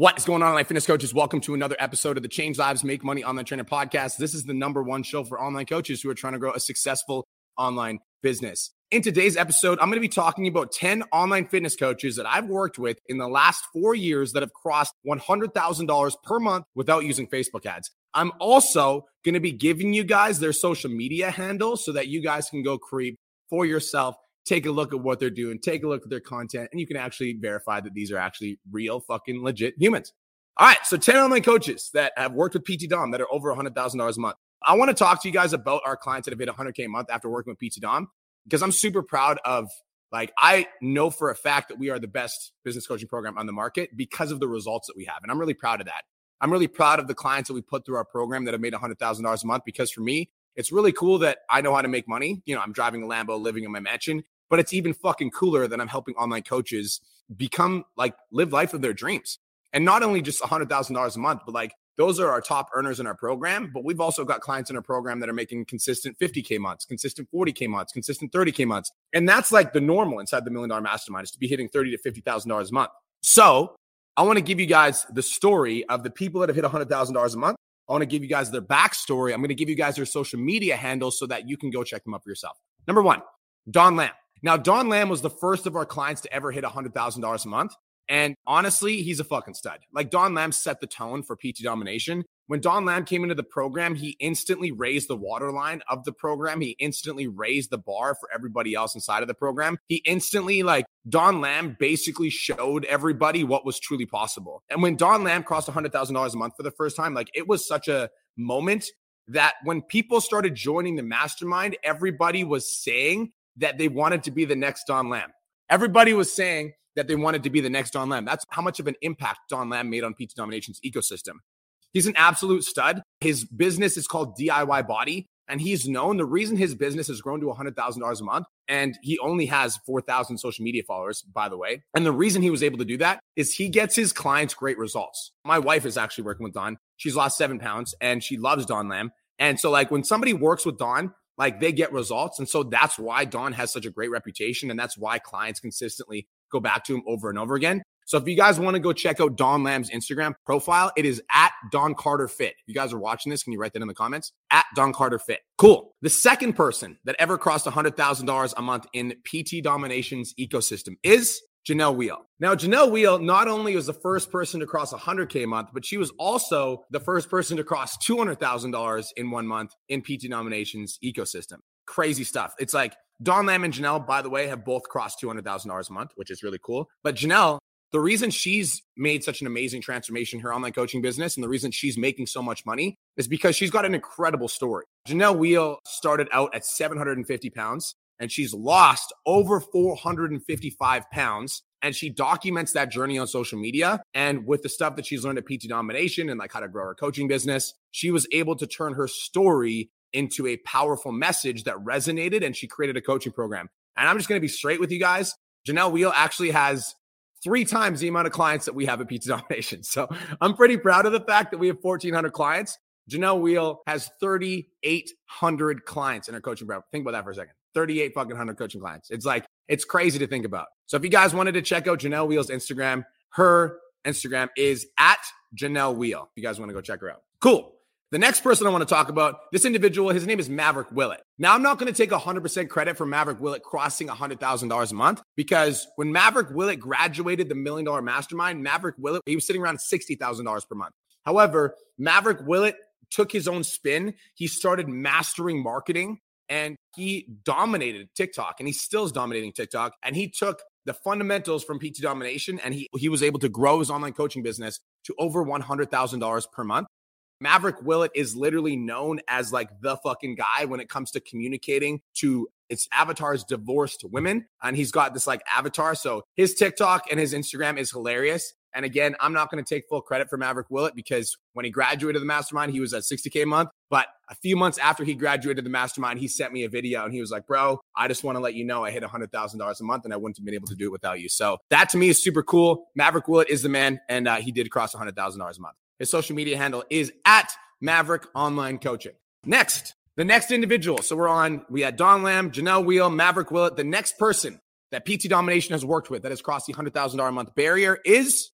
What is going on, online fitness coaches? Welcome to another episode of the Change Lives Make Money Online Trainer Podcast. This is the number one show for online coaches who are trying to grow a successful online business. In today's episode, I'm going to be talking about 10 online fitness coaches that I've worked with in the last four years that have crossed $100,000 per month without using Facebook ads. I'm also going to be giving you guys their social media handles so that you guys can go creep for yourself take a look at what they're doing, take a look at their content, and you can actually verify that these are actually real fucking legit humans. All right, so 10 online coaches that have worked with PT Dom that are over $100,000 a month. I want to talk to you guys about our clients that have hit 100K a month after working with PT Dom because I'm super proud of like I know for a fact that we are the best business coaching program on the market because of the results that we have. And I'm really proud of that. I'm really proud of the clients that we put through our program that have made $100,000 a month because for me, it's really cool that I know how to make money. You know, I'm driving a Lambo, living in my mansion, but it's even fucking cooler that I'm helping online coaches become like live life of their dreams. And not only just $100,000 a month, but like those are our top earners in our program. But we've also got clients in our program that are making consistent 50K months, consistent 40K months, consistent 30K months. And that's like the normal inside the million dollar mastermind is to be hitting 30 to $50,000 a month. So I want to give you guys the story of the people that have hit $100,000 a month. I want to give you guys their backstory. I'm going to give you guys their social media handles so that you can go check them up for yourself. Number one, Don Lamb. Now, Don Lamb was the first of our clients to ever hit $100,000 a month. And honestly, he's a fucking stud. Like Don Lamb set the tone for PT domination. When Don Lamb came into the program, he instantly raised the waterline of the program. He instantly raised the bar for everybody else inside of the program. He instantly, like, Don Lamb basically showed everybody what was truly possible. And when Don Lamb crossed $100,000 a month for the first time, like, it was such a moment that when people started joining the mastermind, everybody was saying that they wanted to be the next Don Lamb. Everybody was saying that they wanted to be the next Don Lamb. That's how much of an impact Don Lamb made on PT Domination's ecosystem. He's an absolute stud. His business is called DIY Body, and he's known the reason his business has grown to $100,000 a month, and he only has 4,000 social media followers, by the way. And the reason he was able to do that is he gets his clients great results. My wife is actually working with Don. She's lost seven pounds, and she loves Don Lamb. And so, like, when somebody works with Don, like they get results. And so that's why Don has such a great reputation. And that's why clients consistently go back to him over and over again. So if you guys want to go check out Don Lamb's Instagram profile, it is at Don Carter Fit. If you guys are watching this, can you write that in the comments? At Don Carter Fit. Cool. The second person that ever crossed $100,000 a month in PT Domination's ecosystem is Janelle Wheel. Now, Janelle Wheel not only was the first person to cross 100K a month, but she was also the first person to cross $200,000 in one month in PT Domination's ecosystem. Crazy stuff. It's like Don Lamb and Janelle, by the way, have both crossed $200,000 a month, which is really cool. But Janelle, the reason she's made such an amazing transformation in her online coaching business and the reason she's making so much money is because she's got an incredible story. Janelle Wheel started out at 750 pounds and she's lost over 455 pounds. And she documents that journey on social media. And with the stuff that she's learned at PT Domination and like how to grow her coaching business, she was able to turn her story into a powerful message that resonated. And she created a coaching program. And I'm just going to be straight with you guys. Janelle Wheel actually has three times the amount of clients that we have at Pizza Domination. So I'm pretty proud of the fact that we have 1,400 clients. Janelle Wheel has 3,800 clients in her coaching program. Think about that for a second. 38 fucking hundred coaching clients. It's like, it's crazy to think about. So if you guys wanted to check out Janelle Wheel's Instagram, her Instagram is at Janelle Wheel. If you guys want to go check her out. Cool. The next person I want to talk about, this individual, his name is Maverick Willett. Now, I'm not going to take 100% credit for Maverick Willett crossing $100,000 a month because when Maverick Willett graduated the Million Dollar Mastermind, Maverick Willett, he was sitting around $60,000 per month. However, Maverick Willett took his own spin. He started mastering marketing and he dominated TikTok and he still is dominating TikTok. And he took the fundamentals from PT domination and he, he was able to grow his online coaching business to over $100,000 per month. Maverick Willett is literally known as like the fucking guy when it comes to communicating to its avatar's divorced women. And he's got this like avatar. So his TikTok and his Instagram is hilarious. And again, I'm not going to take full credit for Maverick Willett because when he graduated the mastermind, he was at 60K a month. But a few months after he graduated the mastermind, he sent me a video and he was like, Bro, I just want to let you know I hit $100,000 a month and I wouldn't have been able to do it without you. So that to me is super cool. Maverick Willett is the man and uh, he did cross $100,000 a month. His social media handle is at Maverick Online Coaching. Next, the next individual. So we're on, we had Don Lamb, Janelle Wheel, Maverick Willett. The next person that PT Domination has worked with that has crossed the $100,000 a month barrier is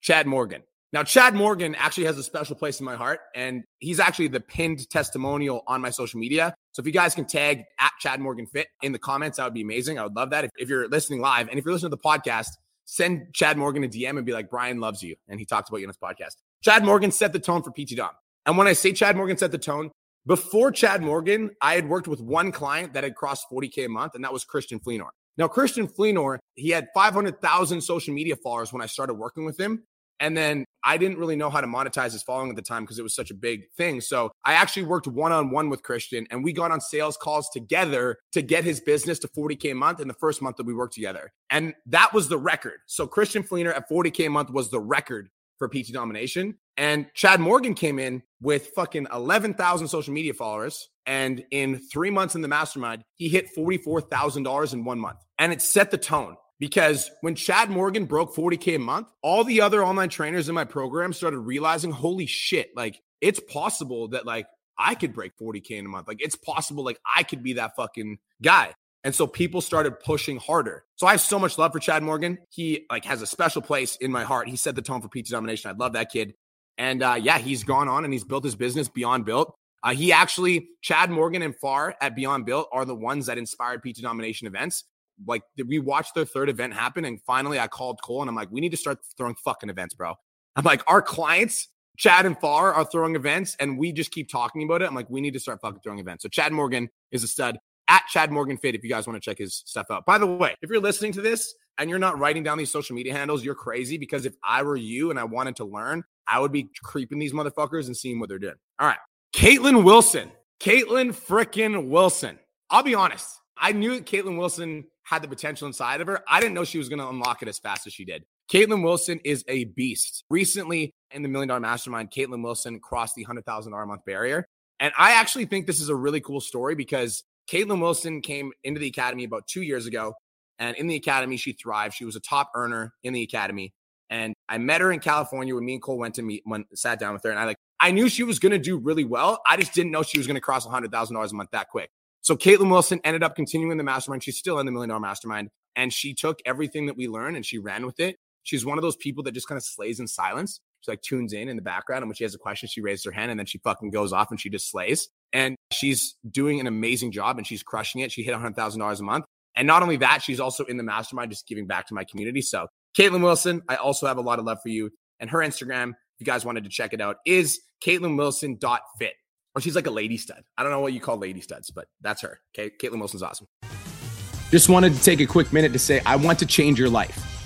Chad Morgan. Now, Chad Morgan actually has a special place in my heart, and he's actually the pinned testimonial on my social media. So if you guys can tag at Chad Morgan Fit in the comments, that would be amazing. I would love that. If, if you're listening live and if you're listening to the podcast, send Chad Morgan a DM and be like, Brian loves you. And he talks about you on his podcast. Chad Morgan set the tone for PT Dom. And when I say Chad Morgan set the tone, before Chad Morgan, I had worked with one client that had crossed 40K a month, and that was Christian Fleenor. Now, Christian Fleenor, he had 500,000 social media followers when I started working with him. And then I didn't really know how to monetize his following at the time because it was such a big thing. So I actually worked one on one with Christian and we got on sales calls together to get his business to 40K a month in the first month that we worked together. And that was the record. So Christian Fleener at 40K a month was the record for PT domination. And Chad Morgan came in with fucking 11,000 social media followers. And in three months in the mastermind, he hit $44,000 in one month. And it set the tone because when Chad Morgan broke 40K a month, all the other online trainers in my program started realizing, holy shit, like it's possible that like I could break 40K in a month. Like it's possible, like I could be that fucking guy. And so people started pushing harder. So I have so much love for Chad Morgan. He like has a special place in my heart. He set the tone for PT domination. I love that kid. And uh, yeah, he's gone on and he's built his business beyond built. Uh, he actually, Chad Morgan and Far at Beyond Built are the ones that inspired PT domination events like we watched their third event happen and finally I called Cole and I'm like, we need to start throwing fucking events, bro. I'm like, our clients, Chad and Far, are throwing events and we just keep talking about it. I'm like, we need to start fucking throwing events. So Chad Morgan is a stud at Chad Morgan Fit if you guys want to check his stuff out. By the way, if you're listening to this and you're not writing down these social media handles, you're crazy because if I were you and I wanted to learn, I would be creeping these motherfuckers and seeing what they're doing. All right. Caitlin Wilson. Caitlin frickin' Wilson. I'll be honest. I knew Caitlin Wilson had the potential inside of her. I didn't know she was going to unlock it as fast as she did. Caitlin Wilson is a beast. Recently, in the Million Dollar Mastermind, Caitlin Wilson crossed the $100,000 a month barrier. And I actually think this is a really cool story because Caitlin Wilson came into the academy about two years ago. And in the academy, she thrived. She was a top earner in the academy. And I met her in California when me and Cole went to meet, when sat down with her. And I like, I knew she was going to do really well. I just didn't know she was going to cross $100,000 a month that quick. So Caitlin Wilson ended up continuing the mastermind. She's still in the million dollar mastermind. And she took everything that we learned and she ran with it. She's one of those people that just kind of slays in silence. She like tunes in in the background. And when she has a question, she raises her hand and then she fucking goes off and she just slays. And she's doing an amazing job and she's crushing it. She hit $100,000 a month. And not only that, she's also in the mastermind, just giving back to my community. So, Caitlin Wilson, I also have a lot of love for you. And her Instagram, if you guys wanted to check it out, is CaitlinWilson.fit or she's like a lady stud. I don't know what you call lady studs, but that's her. Okay. Caitlin Wilson's awesome. Just wanted to take a quick minute to say, I want to change your life.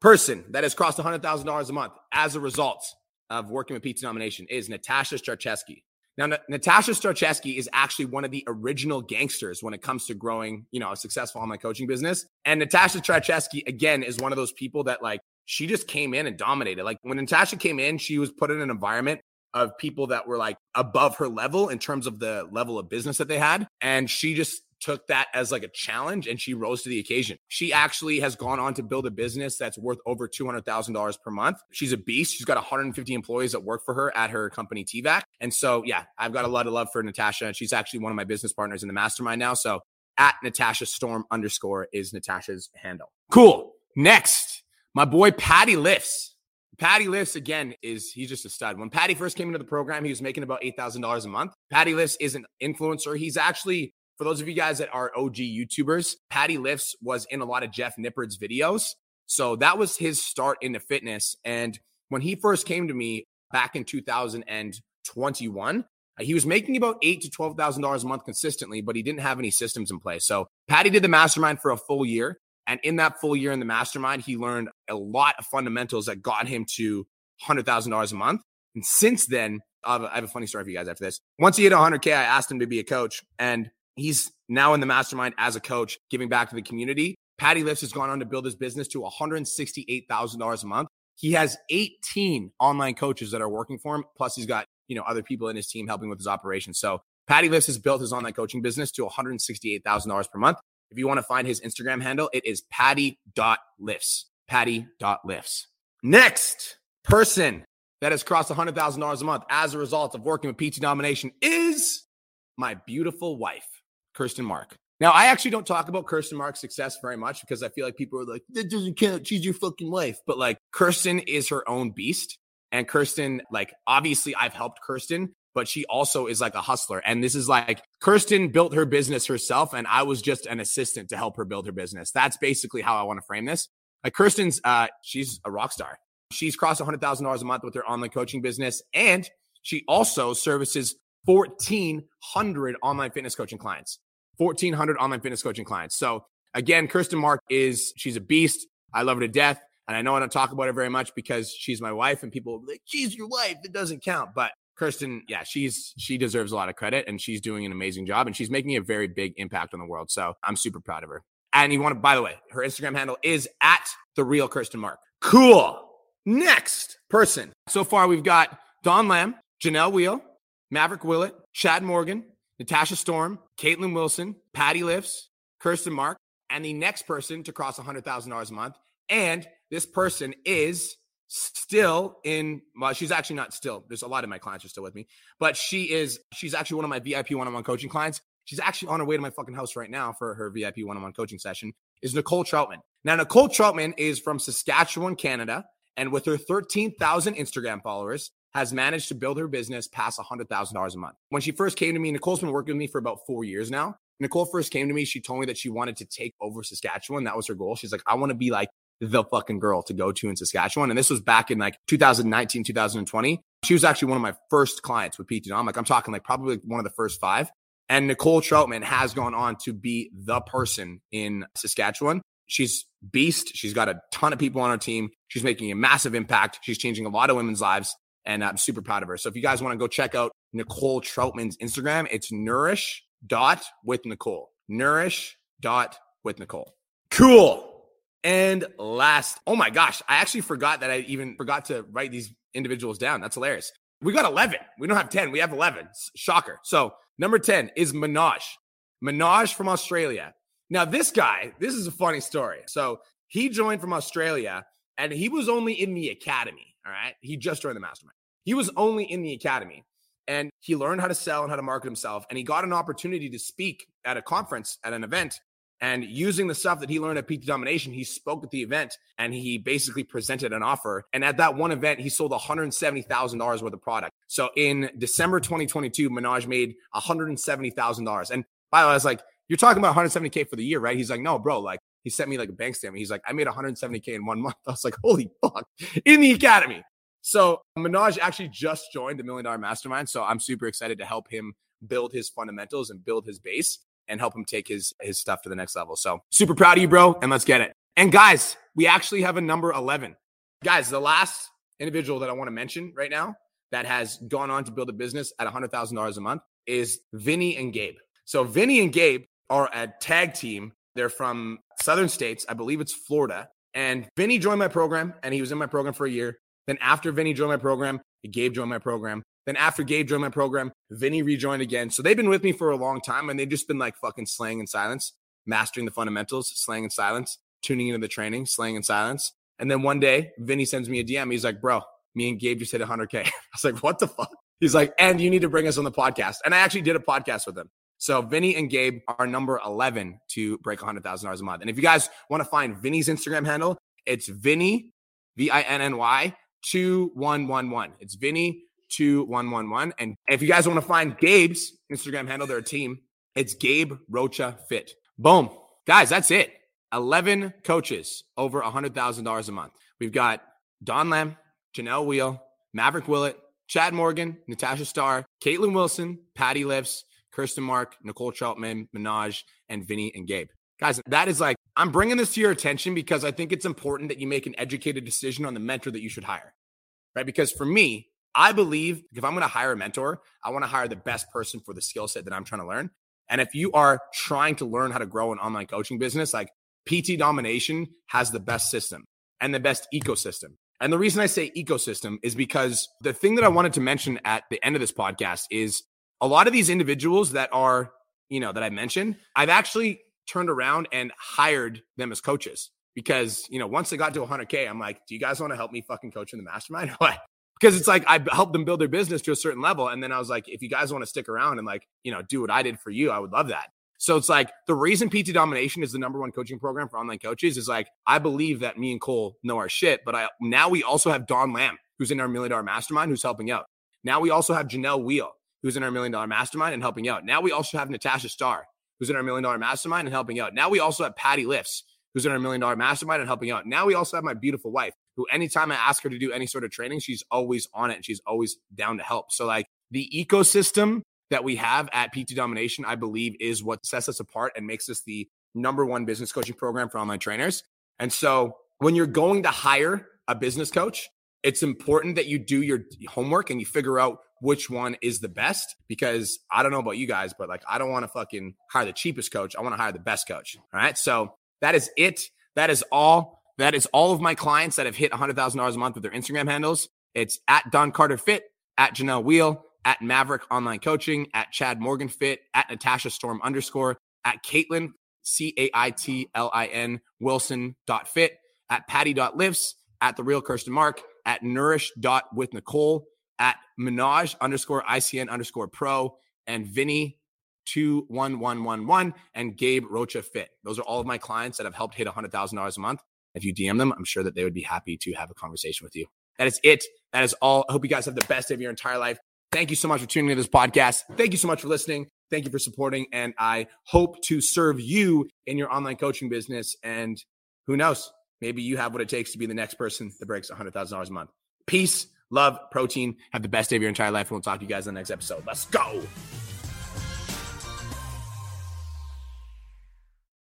person that has crossed $100,000 a month as a result of working with PT Domination is Natasha Starcheski. Now, N- Natasha Starcheski is actually one of the original gangsters when it comes to growing, you know, a successful online coaching business. And Natasha Starcheski, again, is one of those people that like she just came in and dominated. Like when Natasha came in, she was put in an environment of people that were like above her level in terms of the level of business that they had. And she just took that as like a challenge and she rose to the occasion. She actually has gone on to build a business that's worth over $200,000 per month. She's a beast. She's got 150 employees that work for her at her company TVAC. And so, yeah, I've got a lot of love for Natasha. And she's actually one of my business partners in the mastermind now. So at Natasha Storm underscore is Natasha's handle. Cool. Next my boy Patty Lifts. Patty Lifts again is he's just a stud. When Patty first came into the program, he was making about eight thousand dollars a month. Patty Lifts is an influencer. He's actually for those of you guys that are OG YouTubers, Patty Lifts was in a lot of Jeff Nippard's videos. So that was his start into fitness. And when he first came to me back in 2021, uh, he was making about eight to twelve thousand dollars a month consistently, but he didn't have any systems in place. So Patty did the mastermind for a full year. And in that full year in the mastermind, he learned a lot of fundamentals that got him to $100,000 a month. And since then, I have a funny story for you guys after this. Once he hit 100K, I asked him to be a coach, and he's now in the mastermind as a coach, giving back to the community. Patty Lifts has gone on to build his business to $168,000 a month. He has 18 online coaches that are working for him. Plus, he's got, you know, other people in his team helping with his operation. So Patty Lifts has built his online coaching business to $168,000 per month. If you want to find his Instagram handle, it is patty.lifts. Patty.lifts. Next person that has crossed $100,000 a month as a result of working with PT Domination is my beautiful wife, Kirsten Mark. Now, I actually don't talk about Kirsten Mark's success very much because I feel like people are like, that doesn't count. She's your fucking wife. But like, Kirsten is her own beast. And Kirsten, like, obviously, I've helped Kirsten, but she also is like a hustler. And this is like, Kirsten built her business herself, and I was just an assistant to help her build her business. That's basically how I want to frame this. Like, Kirsten's, uh, she's a rock star. She's crossed $100,000 a month with her online coaching business. And she also services 1,400 online fitness coaching clients. 1,400 online fitness coaching clients. So again, Kirsten Mark is, she's a beast. I love her to death. And I know I don't talk about her very much because she's my wife and people like, she's your wife. It doesn't count. But Kirsten, yeah, she's, she deserves a lot of credit and she's doing an amazing job and she's making a very big impact on the world. So I'm super proud of her. And you want to, by the way, her Instagram handle is at the real Kirsten Mark. Cool. Next person. So far, we've got Don Lamb, Janelle Wheel, Maverick Willett, Chad Morgan, Natasha Storm, Caitlin Wilson, Patty Lifts, Kirsten Mark, and the next person to cross $100,000 a month. And this person is still in, well, she's actually not still. There's a lot of my clients are still with me, but she is, she's actually one of my VIP one on one coaching clients. She's actually on her way to my fucking house right now for her VIP one on one coaching session, is Nicole Troutman. Now, Nicole Troutman is from Saskatchewan, Canada. And with her 13,000 Instagram followers, has managed to build her business past $100,000 a month. When she first came to me, Nicole's been working with me for about four years now. Nicole first came to me, she told me that she wanted to take over Saskatchewan. That was her goal. She's like, I want to be like the fucking girl to go to in Saskatchewan. And this was back in like 2019, 2020. She was actually one of my first clients with PT. I'm like, I'm talking like probably one of the first five. And Nicole Troutman has gone on to be the person in Saskatchewan. She's beast. She's got a ton of people on her team. She's making a massive impact. She's changing a lot of women's lives and I'm super proud of her. So if you guys want to go check out Nicole Troutman's Instagram, it's nourish dot with Nicole. Nourish dot with Nicole. Cool. And last, oh my gosh, I actually forgot that I even forgot to write these individuals down. That's hilarious. We got 11. We don't have 10. We have 11. Shocker. So number 10 is Minaj. Minaj from Australia. Now, this guy, this is a funny story. So he joined from Australia and he was only in the academy. All right. He just joined the mastermind. He was only in the academy and he learned how to sell and how to market himself. And he got an opportunity to speak at a conference, at an event. And using the stuff that he learned at PT Domination, he spoke at the event and he basically presented an offer. And at that one event, he sold $170,000 worth of product. So in December 2022, Minaj made $170,000. And by the way, I was like, you're talking about 170K for the year, right? He's like, no, bro, like he sent me like a bank statement. He's like, I made 170K in one month. I was like, holy fuck, in the academy. So Minaj actually just joined the Million Dollar Mastermind. So I'm super excited to help him build his fundamentals and build his base and help him take his his stuff to the next level. So super proud of you, bro. And let's get it. And guys, we actually have a number 11. Guys, the last individual that I want to mention right now that has gone on to build a business at $100,000 a month is Vinny and Gabe. So Vinny and Gabe are a tag team they're from southern states. I believe it's Florida. And Vinny joined my program and he was in my program for a year. Then after Vinny joined my program, Gabe joined my program. Then after Gabe joined my program, Vinny rejoined again. So they've been with me for a long time and they've just been like fucking slaying in silence, mastering the fundamentals, slaying in silence, tuning into the training, slaying in silence. And then one day, Vinny sends me a DM. He's like, bro, me and Gabe just hit 100K. I was like, what the fuck? He's like, and you need to bring us on the podcast. And I actually did a podcast with him. So Vinny and Gabe are number 11 to break $100,000 a month. And if you guys want to find Vinny's Instagram handle, it's Vinny, V I N N Y 2111. It's Vinny 2111. And if you guys want to find Gabe's Instagram handle, their team, it's Gabe Rocha Fit. Boom. Guys, that's it. 11 coaches over $100,000 a month. We've got Don Lamb, Janelle Wheel, Maverick Willett, Chad Morgan, Natasha Starr, Caitlin Wilson, Patty Lifts, Kirsten Mark, Nicole Troutman, Minaj, and Vinny and Gabe. Guys, that is like, I'm bringing this to your attention because I think it's important that you make an educated decision on the mentor that you should hire, right? Because for me, I believe if I'm going to hire a mentor, I want to hire the best person for the skill set that I'm trying to learn. And if you are trying to learn how to grow an online coaching business, like PT Domination has the best system and the best ecosystem. And the reason I say ecosystem is because the thing that I wanted to mention at the end of this podcast is a lot of these individuals that are, you know, that I mentioned, I've actually turned around and hired them as coaches because, you know, once they got to 100K, I'm like, do you guys want to help me fucking coach in the mastermind? What? because it's like I helped them build their business to a certain level. And then I was like, if you guys want to stick around and like, you know, do what I did for you, I would love that. So it's like the reason PT Domination is the number one coaching program for online coaches is like I believe that me and Cole know our shit, but I now we also have Don Lamb, who's in our million dollar mastermind, who's helping out. Now we also have Janelle Wheel, who's in our million dollar mastermind and helping out. Now we also have Natasha Starr, who's in our million dollar mastermind and helping out. Now we also have Patty Lifts, who's in our million dollar mastermind and helping out. Now we also have my beautiful wife, who anytime I ask her to do any sort of training, she's always on it and she's always down to help. So like the ecosystem that we have at PT Domination, I believe, is what sets us apart and makes us the number one business coaching program for online trainers. And so when you're going to hire a business coach, it's important that you do your homework and you figure out which one is the best because I don't know about you guys, but like I don't want to fucking hire the cheapest coach. I want to hire the best coach. All right. So that is it. That is all. That is all of my clients that have hit $100,000 a month with their Instagram handles. It's at Don Carter Fit, at Janelle Wheel, at Maverick Online Coaching, at Chad Morgan Fit, at Natasha Storm underscore, at Caitlin, C A I T L I N Wilson dot fit, at Patty dot lifts, at The Real Kirsten Mark, at Nourish dot with Nicole, at Minaj underscore ICN underscore pro, and Vinny 21111 and Gabe Rocha Fit. Those are all of my clients that have helped hit $100,000 a month. If you DM them, I'm sure that they would be happy to have a conversation with you. That is it. That is all. I hope you guys have the best day of your entire life. Thank you so much for tuning into this podcast. Thank you so much for listening. Thank you for supporting. And I hope to serve you in your online coaching business. And who knows, maybe you have what it takes to be the next person that breaks $100,000 a month. Peace, love, protein. Have the best day of your entire life. And we'll talk to you guys in the next episode. Let's go.